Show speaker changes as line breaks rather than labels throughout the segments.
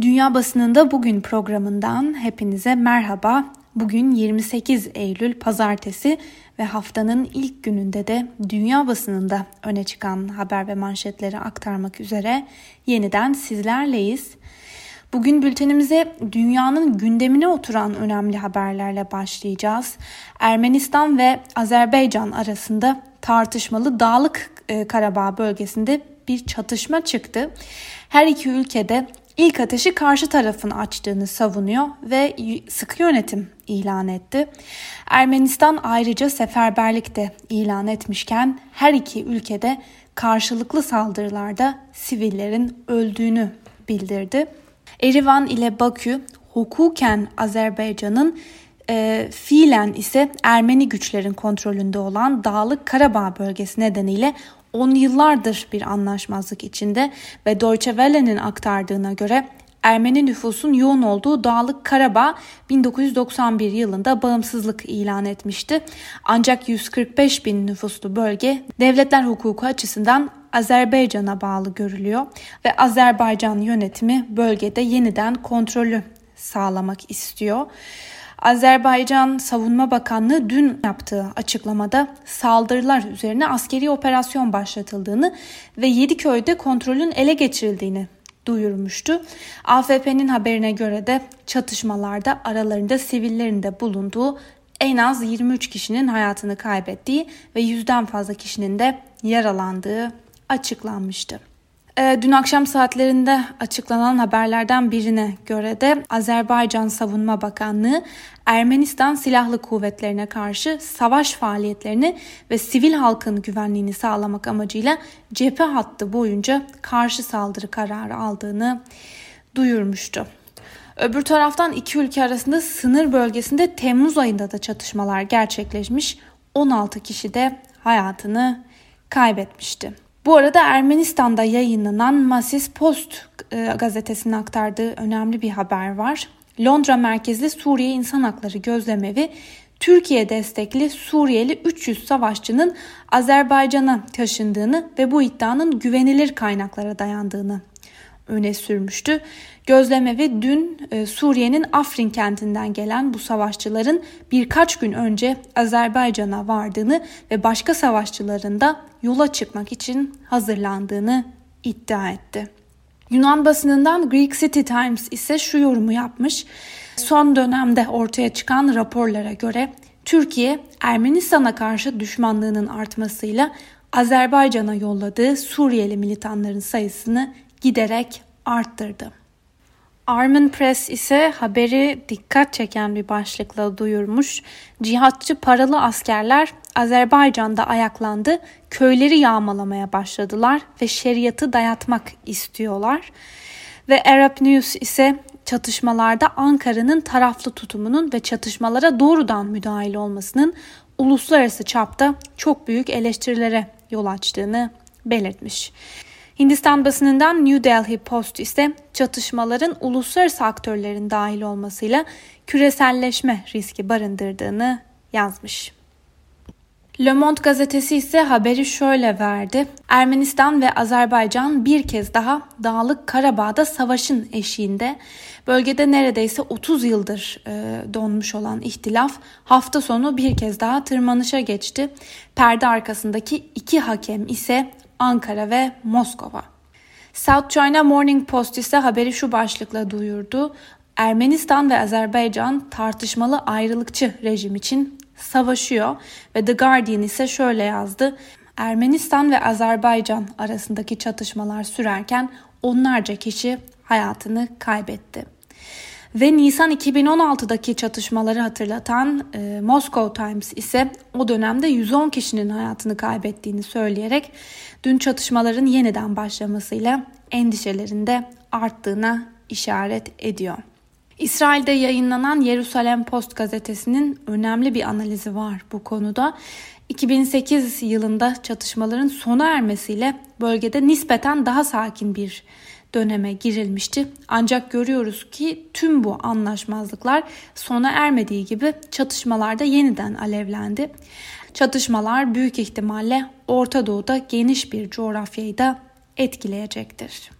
Dünya Basınında Bugün programından hepinize merhaba. Bugün 28 Eylül Pazartesi ve haftanın ilk gününde de dünya basınında öne çıkan haber ve manşetleri aktarmak üzere yeniden sizlerleyiz. Bugün bültenimize dünyanın gündemine oturan önemli haberlerle başlayacağız. Ermenistan ve Azerbaycan arasında tartışmalı Dağlık e, Karabağ bölgesinde bir çatışma çıktı. Her iki ülkede ilk ateşi karşı tarafın açtığını savunuyor ve sıkı yönetim ilan etti. Ermenistan ayrıca seferberlik de ilan etmişken her iki ülkede karşılıklı saldırılarda sivillerin öldüğünü bildirdi. Erivan ile Bakü hukuken Azerbaycan'ın e, fiilen ise Ermeni güçlerin kontrolünde olan Dağlık Karabağ bölgesi nedeniyle 10 yıllardır bir anlaşmazlık içinde ve Deutsche Welle'nin aktardığına göre Ermeni nüfusun yoğun olduğu Dağlık Karabağ 1991 yılında bağımsızlık ilan etmişti. Ancak 145 bin nüfuslu bölge devletler hukuku açısından Azerbaycan'a bağlı görülüyor ve Azerbaycan yönetimi bölgede yeniden kontrolü sağlamak istiyor. Azerbaycan Savunma Bakanlığı dün yaptığı açıklamada saldırılar üzerine askeri operasyon başlatıldığını ve Yediköy'de kontrolün ele geçirildiğini duyurmuştu. AFP'nin haberine göre de çatışmalarda aralarında sivillerin de bulunduğu en az 23 kişinin hayatını kaybettiği ve yüzden fazla kişinin de yaralandığı açıklanmıştı. Ee, dün akşam saatlerinde açıklanan haberlerden birine göre de Azerbaycan Savunma Bakanlığı Ermenistan Silahlı Kuvvetlerine karşı savaş faaliyetlerini ve sivil halkın güvenliğini sağlamak amacıyla cephe hattı boyunca karşı saldırı kararı aldığını duyurmuştu. Öbür taraftan iki ülke arasında sınır bölgesinde Temmuz ayında da çatışmalar gerçekleşmiş. 16 kişi de hayatını kaybetmişti. Bu arada Ermenistan'da yayınlanan Masis Post e, gazetesinin aktardığı önemli bir haber var. Londra merkezli Suriye İnsan Hakları Gözlemevi Türkiye destekli Suriyeli 300 savaşçının Azerbaycan'a taşındığını ve bu iddianın güvenilir kaynaklara dayandığını öne sürmüştü. Gözlemevi dün e, Suriye'nin Afrin kentinden gelen bu savaşçıların birkaç gün önce Azerbaycan'a vardığını ve başka savaşçıların da yola çıkmak için hazırlandığını iddia etti. Yunan basınından Greek City Times ise şu yorumu yapmış. Son dönemde ortaya çıkan raporlara göre Türkiye Ermenistan'a karşı düşmanlığının artmasıyla Azerbaycan'a yolladığı Suriyeli militanların sayısını giderek arttırdı. Armin Press ise haberi dikkat çeken bir başlıkla duyurmuş. Cihatçı paralı askerler Azerbaycan'da ayaklandı, köyleri yağmalamaya başladılar ve şeriatı dayatmak istiyorlar. Ve Arab News ise çatışmalarda Ankara'nın taraflı tutumunun ve çatışmalara doğrudan müdahil olmasının uluslararası çapta çok büyük eleştirilere yol açtığını belirtmiş. Hindistan basınından New Delhi Post ise çatışmaların uluslararası aktörlerin dahil olmasıyla küreselleşme riski barındırdığını yazmış. Le Monde gazetesi ise haberi şöyle verdi. Ermenistan ve Azerbaycan bir kez daha Dağlık Karabağ'da savaşın eşiğinde. Bölgede neredeyse 30 yıldır e, donmuş olan ihtilaf hafta sonu bir kez daha tırmanışa geçti. Perde arkasındaki iki hakem ise Ankara ve Moskova. South China Morning Post ise haberi şu başlıkla duyurdu. Ermenistan ve Azerbaycan tartışmalı ayrılıkçı rejim için savaşıyor ve The Guardian ise şöyle yazdı. Ermenistan ve Azerbaycan arasındaki çatışmalar sürerken onlarca kişi hayatını kaybetti. Ve Nisan 2016'daki çatışmaları hatırlatan e, Moscow Times ise o dönemde 110 kişinin hayatını kaybettiğini söyleyerek dün çatışmaların yeniden başlamasıyla endişelerinde arttığına işaret ediyor. İsrail'de yayınlanan Yerusalem Post gazetesinin önemli bir analizi var bu konuda. 2008 yılında çatışmaların sona ermesiyle bölgede nispeten daha sakin bir döneme girilmişti. Ancak görüyoruz ki tüm bu anlaşmazlıklar sona ermediği gibi çatışmalarda yeniden alevlendi. Çatışmalar büyük ihtimalle Orta Doğu'da geniş bir coğrafyayı da etkileyecektir.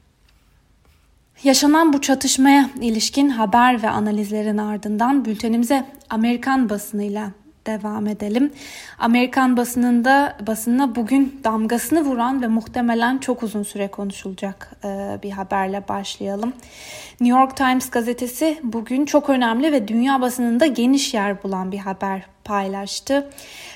Yaşanan bu çatışmaya ilişkin haber ve analizlerin ardından bültenimize Amerikan basınıyla devam edelim. Amerikan basınında basınına bugün damgasını vuran ve muhtemelen çok uzun süre konuşulacak e, bir haberle başlayalım. New York Times gazetesi bugün çok önemli ve dünya basınında geniş yer bulan bir haber paylaştı.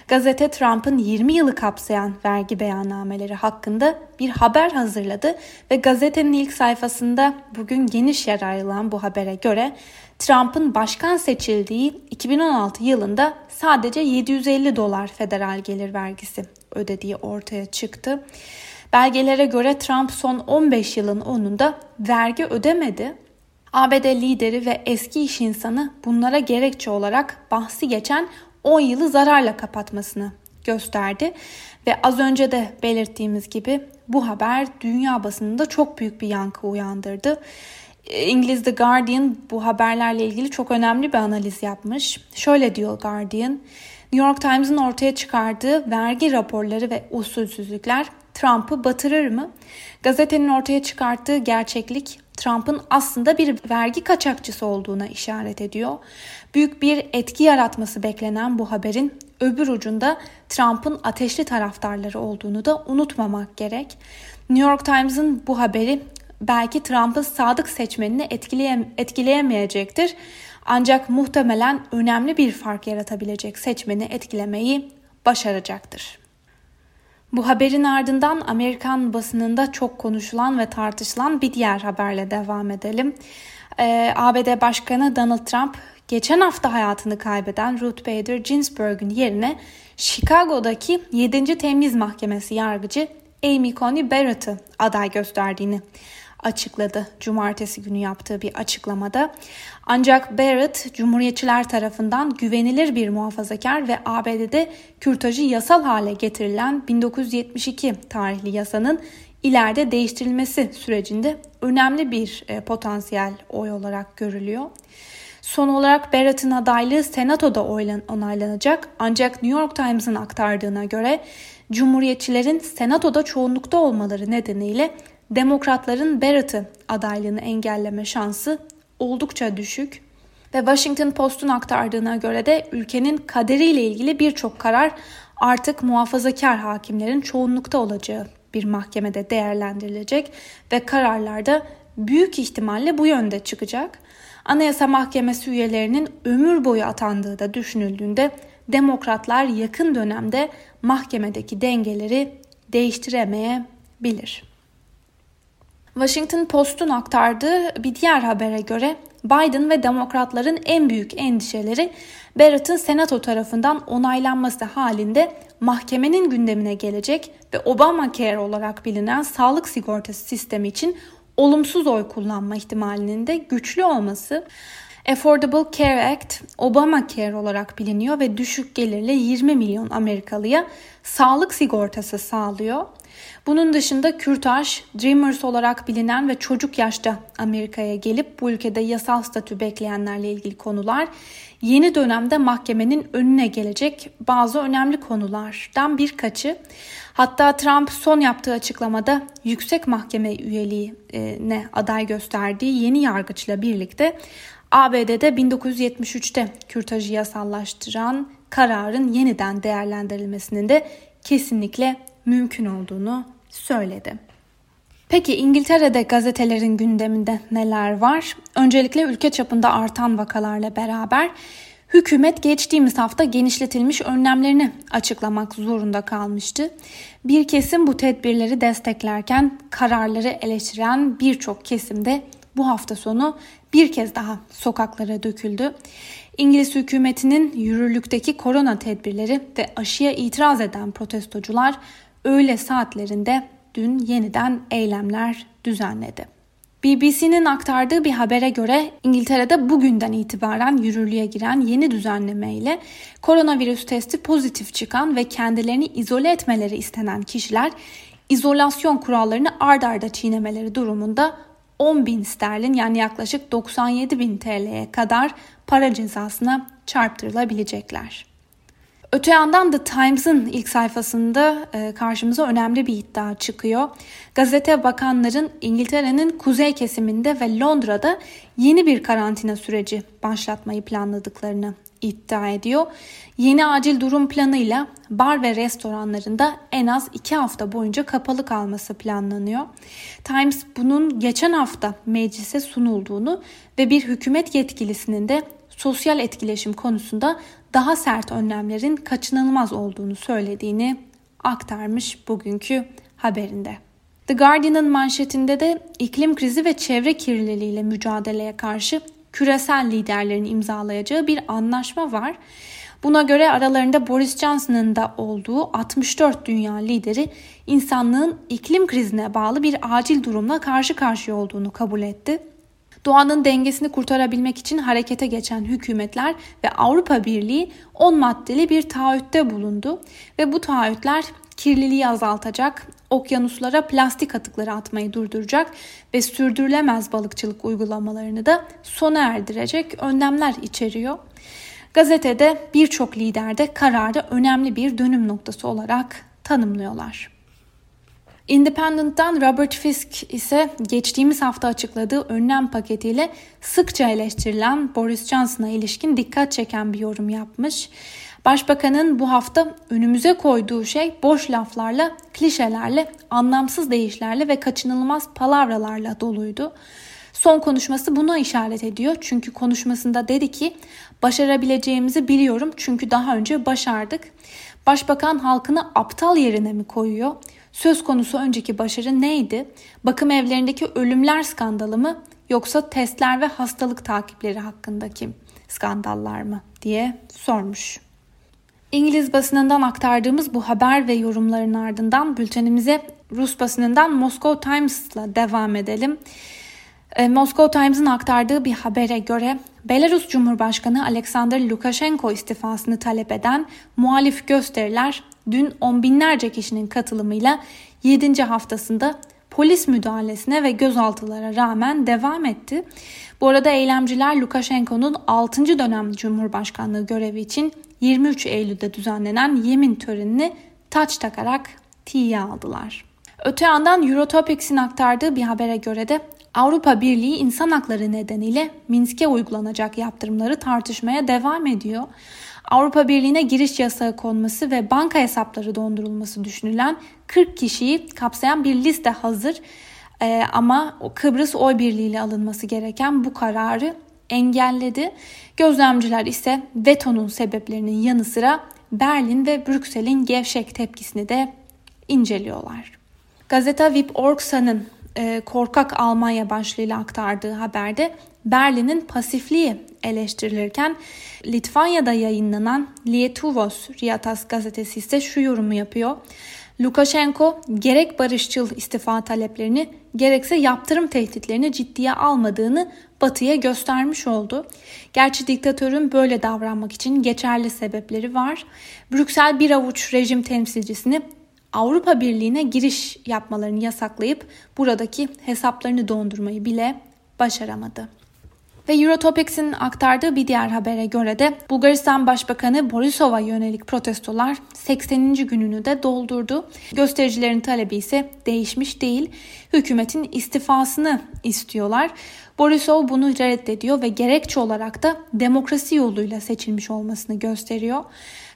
Gazete Trump'ın 20 yılı kapsayan vergi beyannameleri hakkında bir haber hazırladı ve gazetenin ilk sayfasında bugün geniş yer ayrılan bu habere göre Trump'ın başkan seçildiği 2016 yılında sadece 750 dolar federal gelir vergisi ödediği ortaya çıktı. Belgelere göre Trump son 15 yılın onunda vergi ödemedi. ABD lideri ve eski iş insanı bunlara gerekçe olarak bahsi geçen 10 yılı zararla kapatmasını gösterdi ve az önce de belirttiğimiz gibi bu haber dünya basınında çok büyük bir yankı uyandırdı. İngiliz The Guardian bu haberlerle ilgili çok önemli bir analiz yapmış. Şöyle diyor Guardian, New York Times'ın ortaya çıkardığı vergi raporları ve usulsüzlükler Trump'ı batırır mı? Gazetenin ortaya çıkarttığı gerçeklik Trump'ın aslında bir vergi kaçakçısı olduğuna işaret ediyor. Büyük bir etki yaratması beklenen bu haberin öbür ucunda Trump'ın ateşli taraftarları olduğunu da unutmamak gerek. New York Times'ın bu haberi belki Trump'ın sadık seçmenini etkileyem etkileyemeyecektir. Ancak muhtemelen önemli bir fark yaratabilecek seçmeni etkilemeyi başaracaktır. Bu haberin ardından Amerikan basınında çok konuşulan ve tartışılan bir diğer haberle devam edelim. Ee, ABD Başkanı Donald Trump geçen hafta hayatını kaybeden Ruth Bader Ginsburg'un yerine Chicago'daki 7. Temiz Mahkemesi yargıcı Amy Coney Barrett'ı aday gösterdiğini açıkladı cumartesi günü yaptığı bir açıklamada. Ancak Barrett Cumhuriyetçiler tarafından güvenilir bir muhafazakar ve ABD'de kürtajı yasal hale getirilen 1972 tarihli yasanın ileride değiştirilmesi sürecinde önemli bir e, potansiyel oy olarak görülüyor. Son olarak Barrett'ın adaylığı Senato'da onaylanacak ancak New York Times'ın aktardığına göre Cumhuriyetçilerin Senato'da çoğunlukta olmaları nedeniyle Demokratların Barrett'ı adaylığını engelleme şansı oldukça düşük ve Washington Post'un aktardığına göre de ülkenin kaderiyle ilgili birçok karar artık muhafazakar hakimlerin çoğunlukta olacağı bir mahkemede değerlendirilecek ve kararlarda büyük ihtimalle bu yönde çıkacak. Anayasa Mahkemesi üyelerinin ömür boyu atandığı da düşünüldüğünde demokratlar yakın dönemde mahkemedeki dengeleri değiştiremeyebilir. Washington Post'un aktardığı bir diğer habere göre Biden ve demokratların en büyük endişeleri Barrett'ın senato tarafından onaylanması halinde mahkemenin gündemine gelecek ve Obamacare olarak bilinen sağlık sigortası sistemi için olumsuz oy kullanma ihtimalinin de güçlü olması. Affordable Care Act Obamacare olarak biliniyor ve düşük gelirli 20 milyon Amerikalıya sağlık sigortası sağlıyor. Bunun dışında kürtaj, Dreamers olarak bilinen ve çocuk yaşta Amerika'ya gelip bu ülkede yasal statü bekleyenlerle ilgili konular yeni dönemde mahkemenin önüne gelecek bazı önemli konulardan birkaçı. Hatta Trump son yaptığı açıklamada yüksek mahkeme üyeliğine aday gösterdiği yeni yargıçla birlikte ABD'de 1973'te kürtajı yasallaştıran kararın yeniden değerlendirilmesinin de kesinlikle mümkün olduğunu söyledi. Peki İngiltere'de gazetelerin gündeminde neler var? Öncelikle ülke çapında artan vakalarla beraber hükümet geçtiğimiz hafta genişletilmiş önlemlerini açıklamak zorunda kalmıştı. Bir kesim bu tedbirleri desteklerken kararları eleştiren birçok kesimde bu hafta sonu bir kez daha sokaklara döküldü. İngiliz hükümetinin yürürlükteki korona tedbirleri ve aşıya itiraz eden protestocular öğle saatlerinde dün yeniden eylemler düzenledi. BBC'nin aktardığı bir habere göre İngiltere'de bugünden itibaren yürürlüğe giren yeni düzenleme ile koronavirüs testi pozitif çıkan ve kendilerini izole etmeleri istenen kişiler izolasyon kurallarını ard arda çiğnemeleri durumunda 10 bin sterlin yani yaklaşık 97 bin TL'ye kadar para cezasına çarptırılabilecekler. Öte yandan The Times'ın ilk sayfasında e, karşımıza önemli bir iddia çıkıyor. Gazete bakanların İngiltere'nin kuzey kesiminde ve Londra'da yeni bir karantina süreci başlatmayı planladıklarını iddia ediyor. Yeni acil durum planıyla bar ve restoranlarında en az iki hafta boyunca kapalı kalması planlanıyor. Times bunun geçen hafta meclise sunulduğunu ve bir hükümet yetkilisinin de sosyal etkileşim konusunda daha sert önlemlerin kaçınılmaz olduğunu söylediğini aktarmış bugünkü haberinde. The Guardian'ın manşetinde de iklim krizi ve çevre kirliliğiyle mücadeleye karşı küresel liderlerin imzalayacağı bir anlaşma var. Buna göre aralarında Boris Johnson'ın da olduğu 64 dünya lideri insanlığın iklim krizine bağlı bir acil durumla karşı karşıya olduğunu kabul etti. Doğanın dengesini kurtarabilmek için harekete geçen hükümetler ve Avrupa Birliği 10 maddeli bir taahhütte bulundu ve bu taahhütler kirliliği azaltacak, okyanuslara plastik atıkları atmayı durduracak ve sürdürülemez balıkçılık uygulamalarını da sona erdirecek önlemler içeriyor. Gazetede birçok lider de kararı önemli bir dönüm noktası olarak tanımlıyorlar. Independent'tan Robert Fisk ise geçtiğimiz hafta açıkladığı önlem paketiyle sıkça eleştirilen Boris Johnson'a ilişkin dikkat çeken bir yorum yapmış. Başbakanın bu hafta önümüze koyduğu şey boş laflarla, klişelerle, anlamsız deyişlerle ve kaçınılmaz palavralarla doluydu. Son konuşması buna işaret ediyor. Çünkü konuşmasında dedi ki başarabileceğimizi biliyorum çünkü daha önce başardık. Başbakan halkını aptal yerine mi koyuyor? Söz konusu önceki başarı neydi? Bakım evlerindeki ölümler skandalı mı yoksa testler ve hastalık takipleri hakkındaki skandallar mı diye sormuş. İngiliz basınından aktardığımız bu haber ve yorumların ardından bültenimize Rus basınından Moscow Times'la devam edelim. E, Moscow Times'ın aktardığı bir habere göre Belarus Cumhurbaşkanı Alexander Lukashenko istifasını talep eden muhalif gösteriler dün on binlerce kişinin katılımıyla 7. haftasında polis müdahalesine ve gözaltılara rağmen devam etti. Bu arada eylemciler Lukashenko'nun 6. dönem Cumhurbaşkanlığı görevi için 23 Eylül'de düzenlenen yemin törenini taç takarak tiye aldılar. Öte yandan Eurotopics'in aktardığı bir habere göre de Avrupa Birliği insan hakları nedeniyle Minsk'e uygulanacak yaptırımları tartışmaya devam ediyor. Avrupa Birliği'ne giriş yasağı konması ve banka hesapları dondurulması düşünülen 40 kişiyi kapsayan bir liste hazır. Ee, ama Kıbrıs oy birliğiyle alınması gereken bu kararı engelledi. Gözlemciler ise vetonun sebeplerinin yanı sıra Berlin ve Brüksel'in gevşek tepkisini de inceliyorlar. Gazeta Vip Orksa'nın e, korkak Almanya başlığıyla aktardığı haberde Berlin'in pasifliği eleştirilirken Litvanya'da yayınlanan Lietuvos Riatas gazetesi ise şu yorumu yapıyor. Lukashenko gerek barışçıl istifa taleplerini gerekse yaptırım tehditlerini ciddiye almadığını Batı'ya göstermiş oldu. Gerçi diktatörün böyle davranmak için geçerli sebepleri var. Brüksel bir avuç rejim temsilcisini Avrupa Birliği'ne giriş yapmalarını yasaklayıp buradaki hesaplarını dondurmayı bile başaramadı. Ve Eurotopics'in aktardığı bir diğer habere göre de Bulgaristan Başbakanı Borisov'a yönelik protestolar 80. gününü de doldurdu. Göstericilerin talebi ise değişmiş değil. Hükümetin istifasını istiyorlar. Borisov bunu reddediyor ve gerekçe olarak da demokrasi yoluyla seçilmiş olmasını gösteriyor.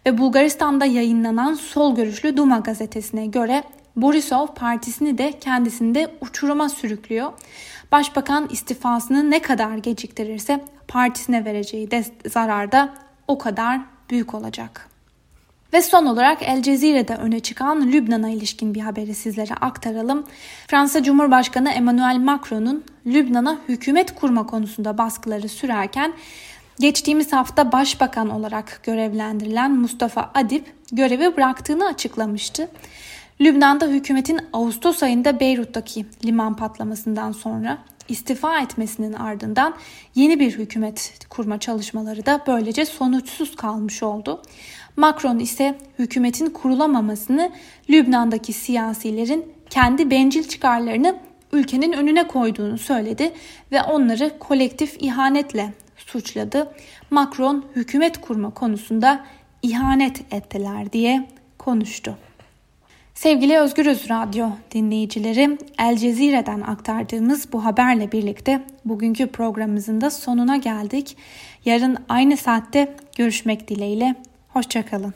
Ve Bulgaristan'da yayınlanan sol görüşlü Duma gazetesine göre Borisov partisini de kendisini de uçuruma sürüklüyor. Başbakan istifasını ne kadar geciktirirse partisine vereceği zarar da o kadar büyük olacak. Ve son olarak El Cezire'de öne çıkan Lübnan'a ilişkin bir haberi sizlere aktaralım. Fransa Cumhurbaşkanı Emmanuel Macron'un Lübnan'a hükümet kurma konusunda baskıları sürerken geçtiğimiz hafta başbakan olarak görevlendirilen Mustafa Adip görevi bıraktığını açıklamıştı. Lübnan'da hükümetin Ağustos ayında Beyrut'taki liman patlamasından sonra istifa etmesinin ardından yeni bir hükümet kurma çalışmaları da böylece sonuçsuz kalmış oldu. Macron ise hükümetin kurulamamasını Lübnan'daki siyasilerin kendi bencil çıkarlarını ülkenin önüne koyduğunu söyledi ve onları kolektif ihanetle suçladı. Macron hükümet kurma konusunda ihanet ettiler diye konuştu. Sevgili Özgürüz Radyo dinleyicileri, El Cezire'den aktardığımız bu haberle birlikte bugünkü programımızın da sonuna geldik. Yarın aynı saatte görüşmek dileğiyle. Hoşçakalın.